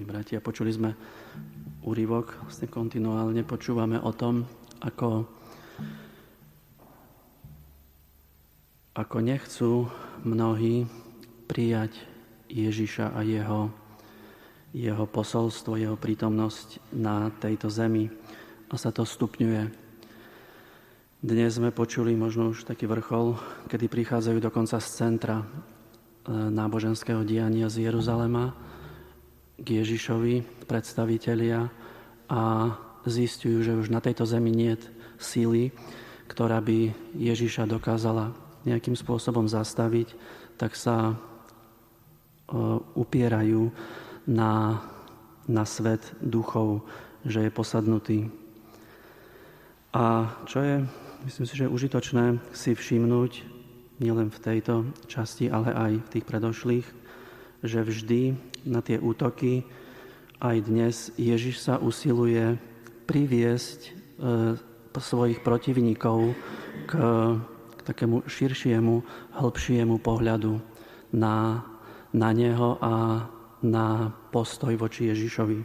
bratia, počuli sme úryvok, vlastne kontinuálne počúvame o tom, ako, ako nechcú mnohí prijať Ježiša a jeho, jeho posolstvo, jeho prítomnosť na tejto zemi. A sa to stupňuje. Dnes sme počuli možno už taký vrchol, kedy prichádzajú dokonca z centra e, náboženského diania z Jeruzalema, k Ježišovi predstavitelia a zistujú, že už na tejto zemi nie je síly, ktorá by Ježiša dokázala nejakým spôsobom zastaviť, tak sa e, upierajú na, na svet duchov, že je posadnutý. A čo je, myslím si, že je užitočné si všimnúť, nielen v tejto časti, ale aj v tých predošlých, že vždy na tie útoky aj dnes Ježiš sa usiluje priviesť e, svojich protivníkov k, k takému širšiemu, hĺbšiemu pohľadu na, na Neho a na postoj voči Ježišovi.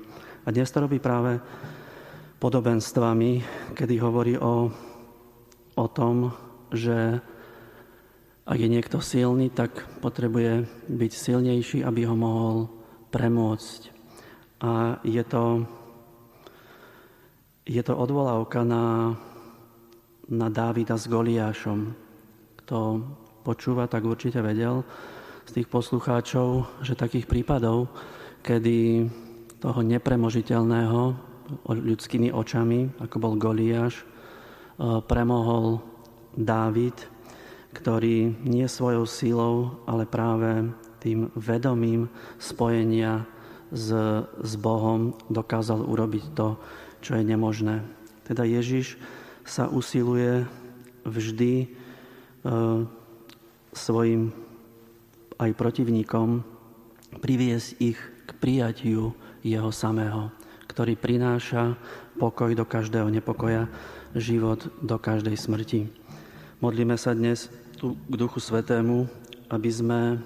A dnes to robí práve podobenstvami, kedy hovorí o, o tom, že ak je niekto silný, tak potrebuje byť silnejší, aby ho mohol premôcť. A je to, je to odvolávka na, na Dávida s Goliášom. Kto počúva, tak určite vedel z tých poslucháčov, že takých prípadov, kedy toho nepremožiteľného ľudskými očami, ako bol Goliáš, eh, premohol Dávid, ktorý nie svojou sílou, ale práve tým vedomím spojenia s, s Bohom dokázal urobiť to, čo je nemožné. Teda Ježiš sa usiluje vždy e, svojim aj protivníkom priviesť ich k prijatiu jeho samého, ktorý prináša pokoj do každého nepokoja, život do každej smrti. Modlíme sa dnes tu k Duchu Svetému, aby sme,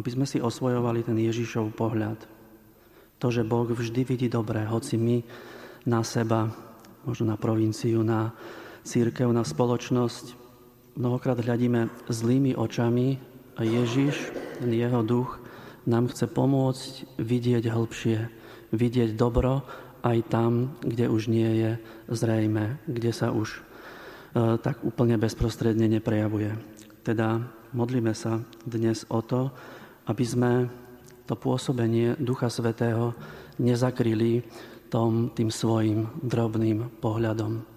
aby sme si osvojovali ten Ježišov pohľad. To, že Boh vždy vidí dobré, hoci my na seba, možno na provinciu, na církev, na spoločnosť, mnohokrát hľadíme zlými očami a Ježiš, jeho duch, nám chce pomôcť vidieť hĺbšie, vidieť dobro aj tam, kde už nie je zrejme, kde sa už tak úplne bezprostredne neprejavuje. Teda modlíme sa dnes o to, aby sme to pôsobenie Ducha Svetého nezakryli tom, tým svojim drobným pohľadom.